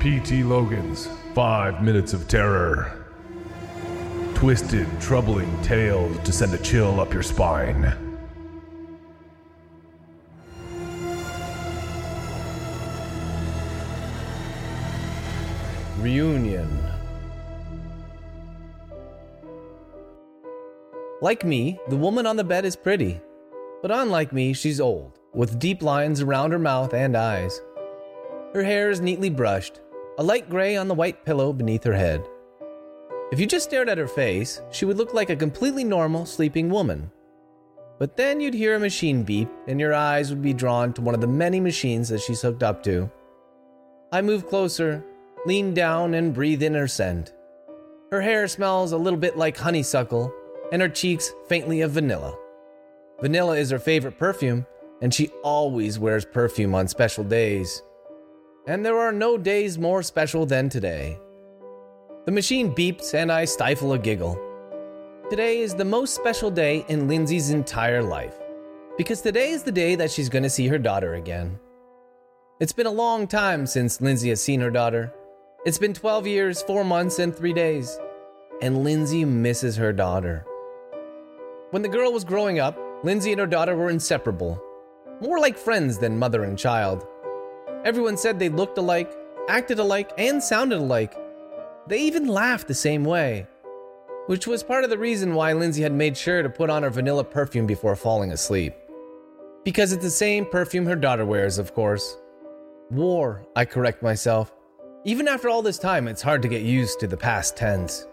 P.T. Logan's Five Minutes of Terror. Twisted, troubling tales to send a chill up your spine. Reunion. Like me, the woman on the bed is pretty. But unlike me, she's old, with deep lines around her mouth and eyes. Her hair is neatly brushed, a light gray on the white pillow beneath her head. If you just stared at her face, she would look like a completely normal sleeping woman. But then you'd hear a machine beep, and your eyes would be drawn to one of the many machines that she's hooked up to. I move closer, lean down, and breathe in her scent. Her hair smells a little bit like honeysuckle, and her cheeks faintly of vanilla. Vanilla is her favorite perfume, and she always wears perfume on special days. And there are no days more special than today. The machine beeps, and I stifle a giggle. Today is the most special day in Lindsay's entire life, because today is the day that she's going to see her daughter again. It's been a long time since Lindsay has seen her daughter. It's been 12 years, 4 months, and 3 days. And Lindsay misses her daughter. When the girl was growing up, Lindsay and her daughter were inseparable, more like friends than mother and child. Everyone said they looked alike, acted alike, and sounded alike. They even laughed the same way, which was part of the reason why Lindsay had made sure to put on her vanilla perfume before falling asleep. Because it's the same perfume her daughter wears, of course. War, I correct myself. Even after all this time, it's hard to get used to the past tense.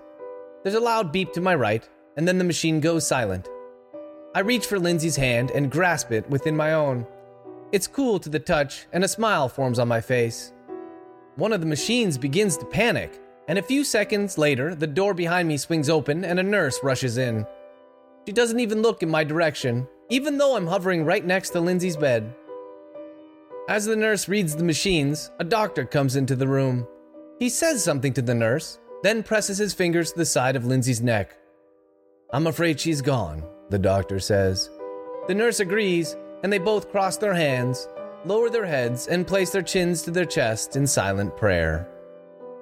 There's a loud beep to my right, and then the machine goes silent. I reach for Lindsay's hand and grasp it within my own. It's cool to the touch, and a smile forms on my face. One of the machines begins to panic, and a few seconds later, the door behind me swings open and a nurse rushes in. She doesn't even look in my direction, even though I'm hovering right next to Lindsay's bed. As the nurse reads the machines, a doctor comes into the room. He says something to the nurse, then presses his fingers to the side of Lindsay's neck. I'm afraid she's gone, the doctor says. The nurse agrees, and they both cross their hands, lower their heads, and place their chins to their chest in silent prayer.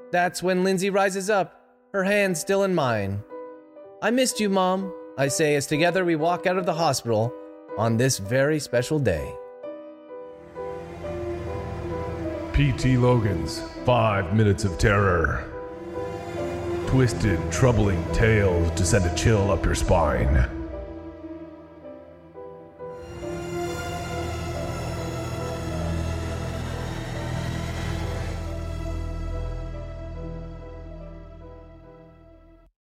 That's when Lindsay rises up, her hand still in mine. I missed you, Mom, I say as together we walk out of the hospital on this very special day. P.T. Logan's Five Minutes of Terror. Twisted, troubling tales to send a chill up your spine.